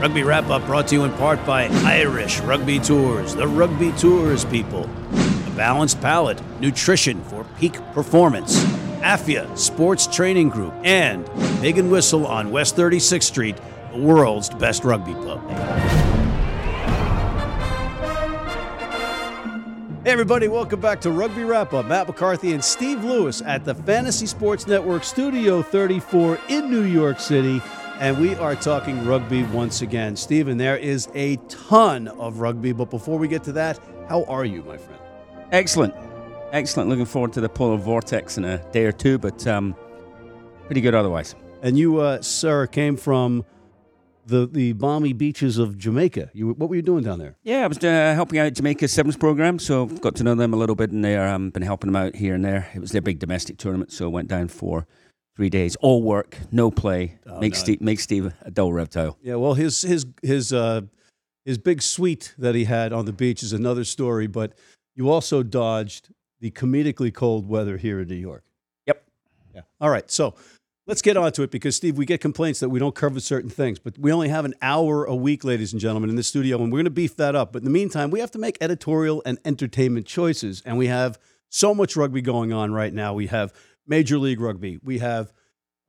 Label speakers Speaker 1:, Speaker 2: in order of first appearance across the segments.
Speaker 1: Rugby Wrap Up brought to you in part by Irish Rugby Tours, the Rugby Tours people. A balanced palate, nutrition for peak performance. AFIA Sports Training Group, and Pig and Whistle on West 36th Street, the world's best rugby pub. Hey, everybody, welcome back to Rugby Wrap Up. Matt McCarthy and Steve Lewis at the Fantasy Sports Network Studio 34 in New York City. And we are talking rugby once again. Stephen, there is a ton of rugby, but before we get to that, how are you, my friend?
Speaker 2: Excellent. Excellent. Looking forward to the polar vortex in a day or two, but um, pretty good otherwise.
Speaker 1: And you, uh, sir, came from the the balmy beaches of Jamaica. You, what were you doing down there?
Speaker 2: Yeah, I was uh, helping out Jamaica's Sevens program, so got to know them a little bit, and there um, been helping them out here and there. It was their big domestic tournament, so went down for three days, all work, no play.
Speaker 1: Oh,
Speaker 2: make
Speaker 1: no.
Speaker 2: Steve make Steve a dull reptile.
Speaker 1: Yeah, well, his his his uh, his big suite that he had on the beach is another story. But you also dodged the comedically cold weather here in New York.
Speaker 2: Yep.
Speaker 1: Yeah. All right. So let's get on to it because Steve, we get complaints that we don't cover certain things, but we only have an hour a week, ladies and gentlemen, in the studio, and we're going to beef that up. But in the meantime, we have to make editorial and entertainment choices, and we have so much rugby going on right now. We have Major League Rugby. We have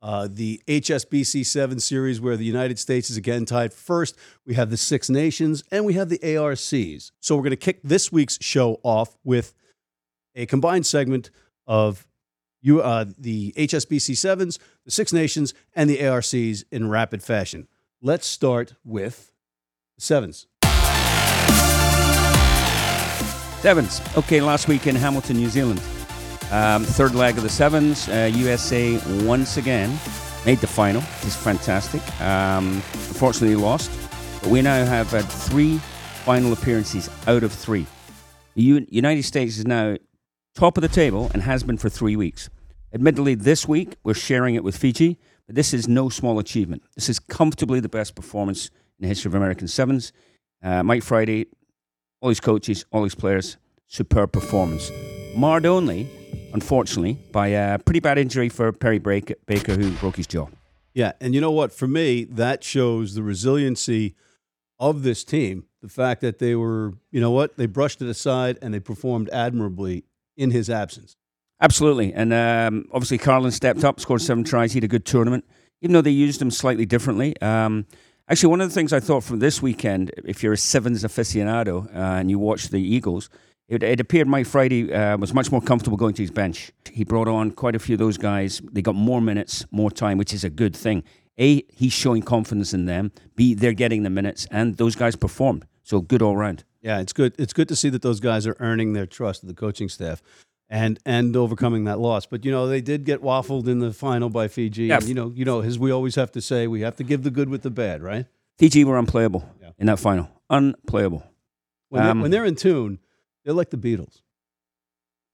Speaker 1: uh, the HSBC 7 series where the United States is again tied first. We have the Six Nations and we have the ARCs. So we're going to kick this week's show off with a combined segment of you, uh, the HSBC 7s, the Six Nations, and the ARCs in rapid fashion. Let's start with the Sevens.
Speaker 2: Sevens. Okay, last week in Hamilton, New Zealand. Um, third leg of the Sevens. Uh, USA once again made the final. It's fantastic. Um, unfortunately, lost. But we now have had three final appearances out of three. The U- United States is now top of the table and has been for three weeks. Admittedly, this week we're sharing it with Fiji, but this is no small achievement. This is comfortably the best performance in the history of American Sevens. Uh, Mike Friday, all his coaches, all his players, superb performance. Marred only, unfortunately, by a pretty bad injury for Perry Baker, Baker who broke his jaw.
Speaker 1: Yeah, and you know what? For me, that shows the resiliency of this team. The fact that they were, you know what, they brushed it aside and they performed admirably in his absence.
Speaker 2: Absolutely. And um, obviously, Carlin stepped up, scored seven tries. He had a good tournament, even though they used him slightly differently. Um, actually, one of the things I thought from this weekend, if you're a Sevens aficionado uh, and you watch the Eagles, it, it appeared Mike Friday uh, was much more comfortable going to his bench. He brought on quite a few of those guys. They got more minutes, more time, which is a good thing. A, he's showing confidence in them. B, they're getting the minutes, and those guys performed. So good all round.
Speaker 1: Yeah, it's good. It's good to see that those guys are earning their trust of the coaching staff and and overcoming that loss. But you know, they did get waffled in the final by Fiji.
Speaker 2: Yeah.
Speaker 1: And, you know, you know, as we always have to say, we have to give the good with the bad, right?
Speaker 2: Fiji were unplayable
Speaker 1: Yeah.
Speaker 2: in that final. Unplayable.
Speaker 1: When,
Speaker 2: Um,
Speaker 1: they're, when they're in tune, they're like the Beatles.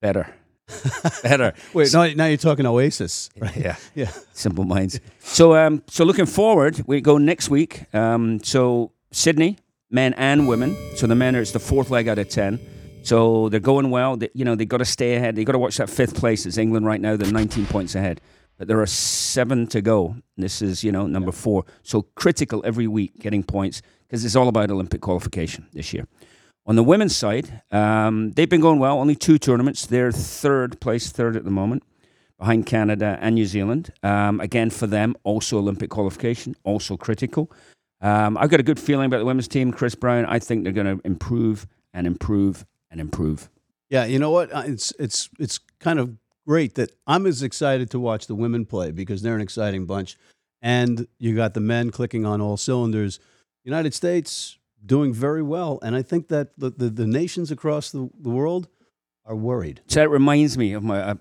Speaker 2: Better. Better.
Speaker 1: Wait, now, now you're talking Oasis, right?
Speaker 2: Yeah.
Speaker 1: Yeah.
Speaker 2: Simple minds. So, um, so looking forward, we go next week. Um, so Sydney, men and women. So the men are it's the fourth leg out of ten. So they're going well. They, you know they got to stay ahead. They got to watch that fifth place. It's England right now. They're 19 points ahead, but there are seven to go. This is you know number four. So critical every week getting points because it's all about Olympic qualification this year. On the women's side, um, they've been going well. Only two tournaments. They're third place, third at the moment behind Canada and New Zealand. Um, again, for them, also Olympic qualification, also critical. Um, I've got a good feeling about the women's team. Chris Brown, I think they're going to improve and improve and improve.
Speaker 1: Yeah, you know what? Uh, It's it's it's kind of great that I'm as excited to watch the women play because they're an exciting bunch, and you got the men clicking on all cylinders. United States doing very well, and I think that the the, the nations across the, the world are worried.
Speaker 2: So that reminds me of my a,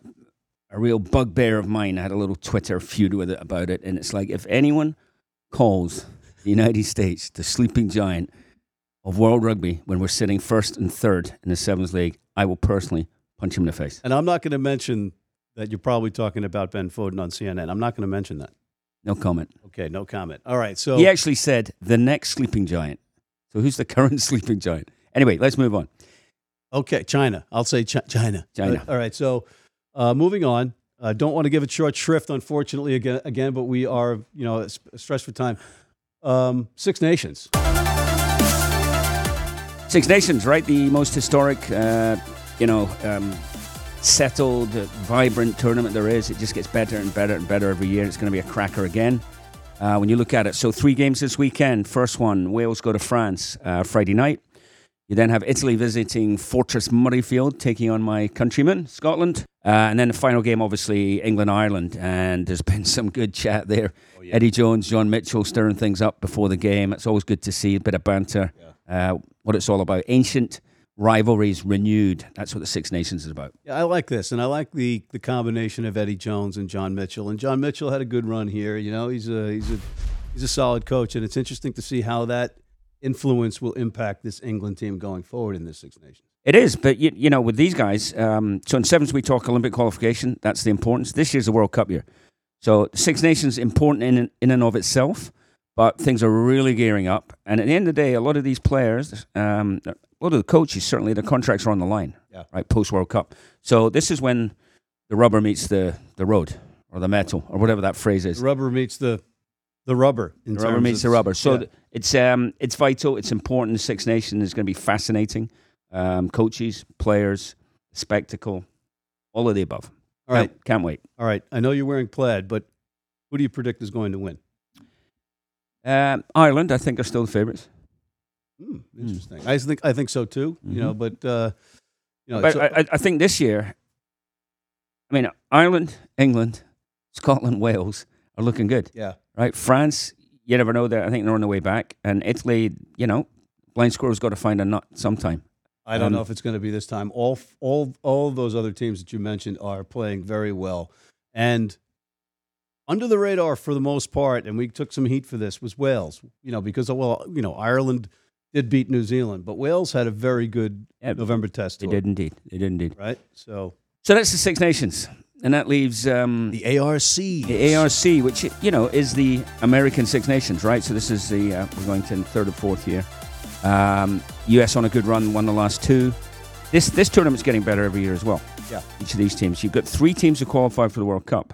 Speaker 2: a real bugbear of mine. I had a little Twitter feud with it about it, and it's like if anyone calls the United States the sleeping giant of world rugby when we're sitting first and third in the Sevens League, I will personally punch him in the face.
Speaker 1: And I'm not going to mention that you're probably talking about Ben Foden on CNN. I'm not going to mention that.
Speaker 2: No comment.
Speaker 1: Okay, no comment. All right, so
Speaker 2: He actually said the next sleeping giant. So who's the current sleeping giant? Anyway, let's move on.
Speaker 1: Okay, China. I'll say Chi- China.
Speaker 2: China.
Speaker 1: All right. So, uh, moving on. Uh, don't want to give it short shrift, unfortunately, again, again, but we are, you know, stressed for time. Um, Six Nations.
Speaker 2: Six Nations, right? The most historic, uh, you know, um, settled, vibrant tournament there is. It just gets better and better and better every year. It's going to be a cracker again. Uh, when you look at it, so three games this weekend. First one, Wales go to France uh, Friday night. You then have Italy visiting Fortress Murrayfield, taking on my countrymen, Scotland. Uh, and then the final game, obviously, England Ireland. And there's been some good chat there. Oh, yeah. Eddie Jones, John Mitchell stirring things up before the game. It's always good to see a bit of banter. Yeah. Uh, what it's all about. Ancient rivalries renewed. That's what the Six Nations is about.
Speaker 1: Yeah, I like this, and I like the the combination of Eddie Jones and John Mitchell. And John Mitchell had a good run here. You know, he's a he's a he's a solid coach, and it's interesting to see how that influence will impact this England team going forward in this Six Nations.
Speaker 2: It is, but you, you know, with these guys, um, so in sevens we talk Olympic qualification. That's the importance. This year's the World Cup year, so Six Nations important in in and of itself but things are really gearing up. And at the end of the day, a lot of these players, um, lot of the coaches, certainly their contracts are on the line, yeah. right? Post World Cup. So this is when the rubber meets the, the road or the metal or whatever that phrase is.
Speaker 1: The rubber meets the the rubber.
Speaker 2: the rubber meets the rubber. So yeah. it's um it's vital. It's important. The Six Nations is going to be fascinating. Um, coaches, players, spectacle, all of the above. All right, can't, can't wait.
Speaker 1: All right, I know you're wearing plaid, but who do you predict is going to win?
Speaker 2: Um, Ireland, I think, are still the favourites.
Speaker 1: Mm, interesting. Mm. I think I think so too. Mm-hmm. You know, mm-hmm. but uh, you know,
Speaker 2: but so, I, I think this year, I mean, Ireland, England, Scotland, Wales are looking good.
Speaker 1: Yeah.
Speaker 2: Right. France, you never know. That I think they're on the way back, and Italy, you know, blind squirrel's got to find a nut sometime.
Speaker 1: I don't um, know if it's going to be this time. All all all those other teams that you mentioned are playing very well, and under the radar for the most part, and we took some heat for this, was Wales. You know, because well, you know, Ireland did beat New Zealand, but Wales had a very good November test.
Speaker 2: They did indeed. They did indeed.
Speaker 1: Right. So.
Speaker 2: So that's the Six Nations, and that leaves um,
Speaker 1: the ARC.
Speaker 2: The ARC, which you know is the American Six Nations, right? So this is the uh, we're going to third or fourth year. Um, US on a good run, won the last two. This this tournament's getting better every year as well.
Speaker 1: Yeah.
Speaker 2: Each of these teams, you've got three teams who qualify for the World Cup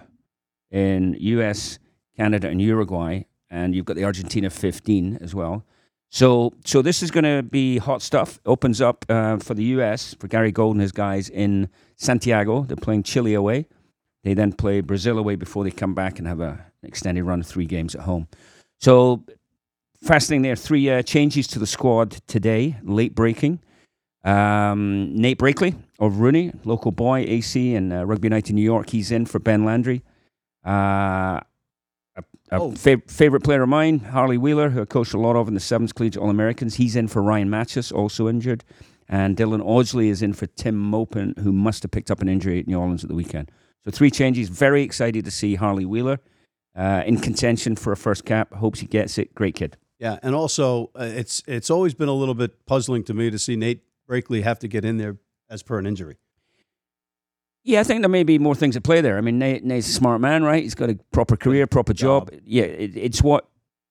Speaker 2: in US, Canada, and Uruguay, and you've got the Argentina 15 as well. So, so this is going to be hot stuff. Opens up uh, for the US for Gary Gold and his guys in Santiago. They're playing Chile away. They then play Brazil away before they come back and have a, an extended run of three games at home. So, fascinating there. Three uh, changes to the squad today, late breaking. Um, Nate Brakeley of Rooney, local boy, AC, and uh, Rugby United New York. He's in for Ben Landry. Uh, a, a oh. fav- favorite player of mine, Harley Wheeler, who I coached a lot of in the Sevens Collegiate All Americans. He's in for Ryan Matyas, also injured. And Dylan Audsley is in for Tim Maupin, who must have picked up an injury at New Orleans at the weekend. So three changes. Very excited to see Harley Wheeler uh, in contention for a first cap. Hopes he gets it. Great kid.
Speaker 1: Yeah, and also uh, it's it's always been a little bit puzzling to me to see Nate Brakeley have to get in there as per an injury.
Speaker 2: Yeah, I think there may be more things at play there. I mean, Nate, Nate's a smart man, right? He's got a proper career, proper job. job. Yeah, it, it's what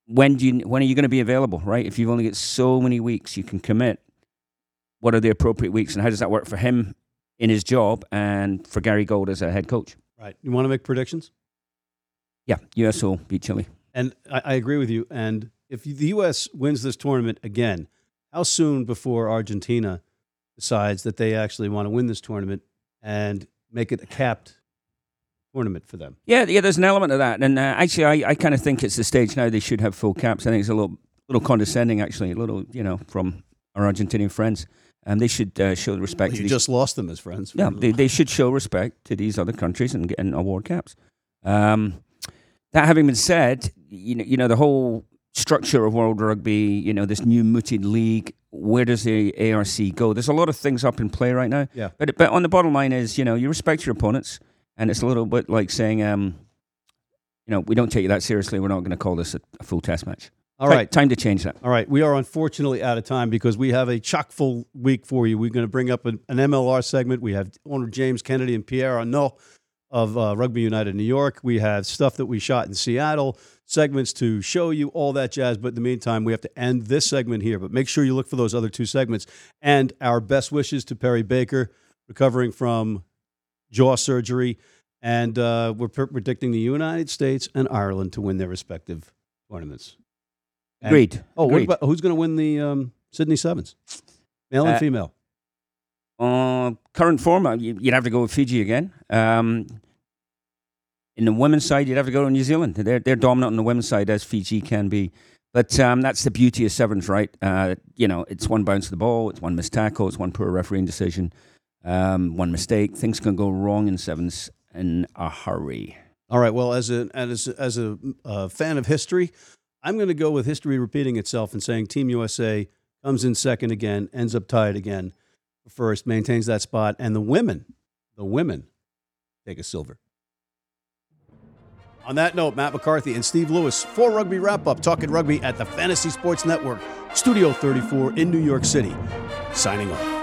Speaker 2: when do you when are you going to be available, right? If you've only got so many weeks you can commit, what are the appropriate weeks, and how does that work for him in his job and for Gary Gold as a head coach?
Speaker 1: Right. You want to make predictions?
Speaker 2: Yeah, US will beat Chile.
Speaker 1: And I, I agree with you. And if the U.S. wins this tournament again, how soon before Argentina decides that they actually want to win this tournament and make it a capped tournament for them.
Speaker 2: Yeah, yeah. There's an element of that, and uh, actually, I, I kind of think it's the stage now they should have full caps. I think it's a little little condescending, actually, a little you know from our Argentinian friends. And they should uh, show respect.
Speaker 1: Well, you
Speaker 2: to
Speaker 1: just lost them as friends.
Speaker 2: Yeah, they, they should show respect to these other countries and get award caps. Um, that having been said, you know, you know the whole structure of World Rugby, you know, this new mooted league, where does the ARC go? There's a lot of things up in play right now.
Speaker 1: Yeah.
Speaker 2: But but on the bottom line is, you know, you respect your opponents, and it's a little bit like saying, um, you know, we don't take you that seriously. We're not going to call this a, a, full test match.
Speaker 1: All right,
Speaker 2: time to change that.
Speaker 1: All right, we are unfortunately out of time because we have a chock full week for you. We're going to bring up an, an MLR segment. We have owner James Kennedy and Pierre Arnault of uh, Rugby United New York. We have stuff that we shot in Seattle segments to show you all that jazz. But in the meantime, we have to end this segment here. But make sure you look for those other two segments. And our best wishes to Perry Baker, recovering from jaw surgery. And uh, we're predicting the United States and Ireland to win their respective tournaments. And-
Speaker 2: Agreed.
Speaker 1: Oh,
Speaker 2: Agreed.
Speaker 1: about who's going to win the um, Sydney Sevens? Male and
Speaker 2: Uh,
Speaker 1: female.
Speaker 2: Uh, current form, uh, you- you'd have to go with Fiji again. Um, in the women's side, you'd have to go to New Zealand. They're they're dominant on the women's side as Fiji can be. But um, that's the beauty of sevens, right? Uh, you know, it's one bounce of the ball, it's one missed tackle, it's one poor refereeing decision, um, one mistake. Things can go wrong in sevens in a hurry.
Speaker 1: All right. Well, as a as as a uh, fan of history, I'm going to go with history repeating itself and saying Team USA comes in second again, ends up tied again, first, maintains that spot, and the women, the women, take a silver. On that note, Matt McCarthy and Steve Lewis for Rugby Wrap Up, talking rugby at the Fantasy Sports Network, Studio 34 in New York City, signing off.